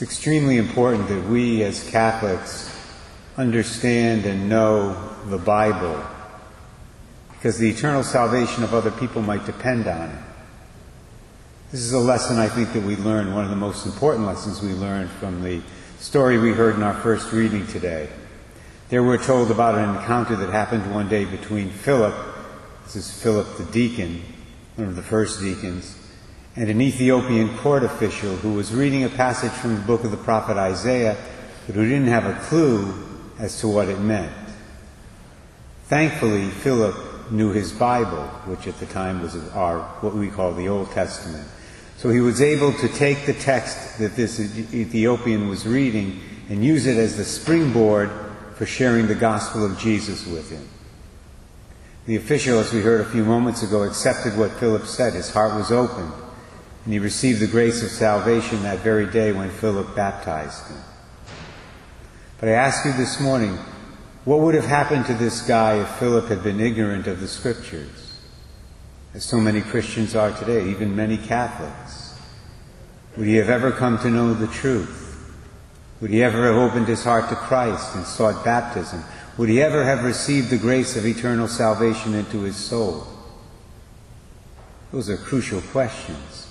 It's extremely important that we as Catholics understand and know the Bible because the eternal salvation of other people might depend on it. This is a lesson I think that we learn, one of the most important lessons we learned from the story we heard in our first reading today. There we're told about an encounter that happened one day between Philip, this is Philip the deacon, one of the first deacons, and an Ethiopian court official who was reading a passage from the book of the prophet Isaiah, but who didn't have a clue as to what it meant. Thankfully, Philip knew his Bible, which at the time was our, what we call the Old Testament. So he was able to take the text that this Ethiopian was reading and use it as the springboard for sharing the gospel of Jesus with him. The official, as we heard a few moments ago, accepted what Philip said. His heart was opened, and he received the grace of salvation that very day when Philip baptized him. But I ask you this morning, what would have happened to this guy if Philip had been ignorant of the Scriptures? As so many Christians are today, even many Catholics. Would he have ever come to know the truth? Would he ever have opened his heart to Christ and sought baptism? Would he ever have received the grace of eternal salvation into his soul? Those are crucial questions.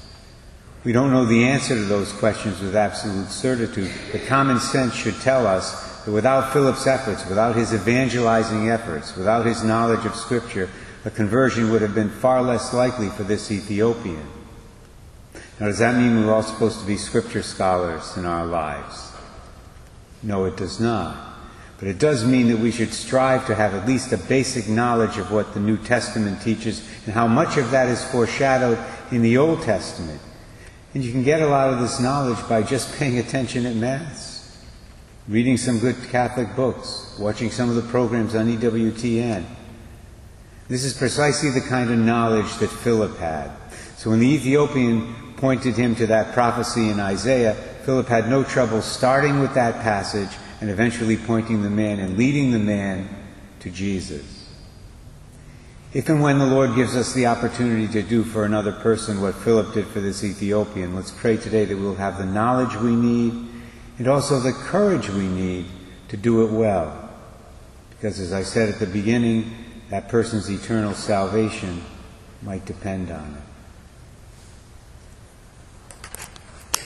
We don't know the answer to those questions with absolute certitude, but common sense should tell us that without Philip's efforts, without his evangelizing efforts, without his knowledge of Scripture, a conversion would have been far less likely for this Ethiopian. Now, does that mean we're all supposed to be Scripture scholars in our lives? No, it does not. But it does mean that we should strive to have at least a basic knowledge of what the New Testament teaches and how much of that is foreshadowed in the Old Testament. And you can get a lot of this knowledge by just paying attention at Mass, reading some good Catholic books, watching some of the programs on EWTN. This is precisely the kind of knowledge that Philip had. So when the Ethiopian pointed him to that prophecy in Isaiah, Philip had no trouble starting with that passage and eventually pointing the man and leading the man to Jesus. If and when the Lord gives us the opportunity to do for another person what Philip did for this Ethiopian, let's pray today that we'll have the knowledge we need and also the courage we need to do it well. Because as I said at the beginning, that person's eternal salvation might depend on it.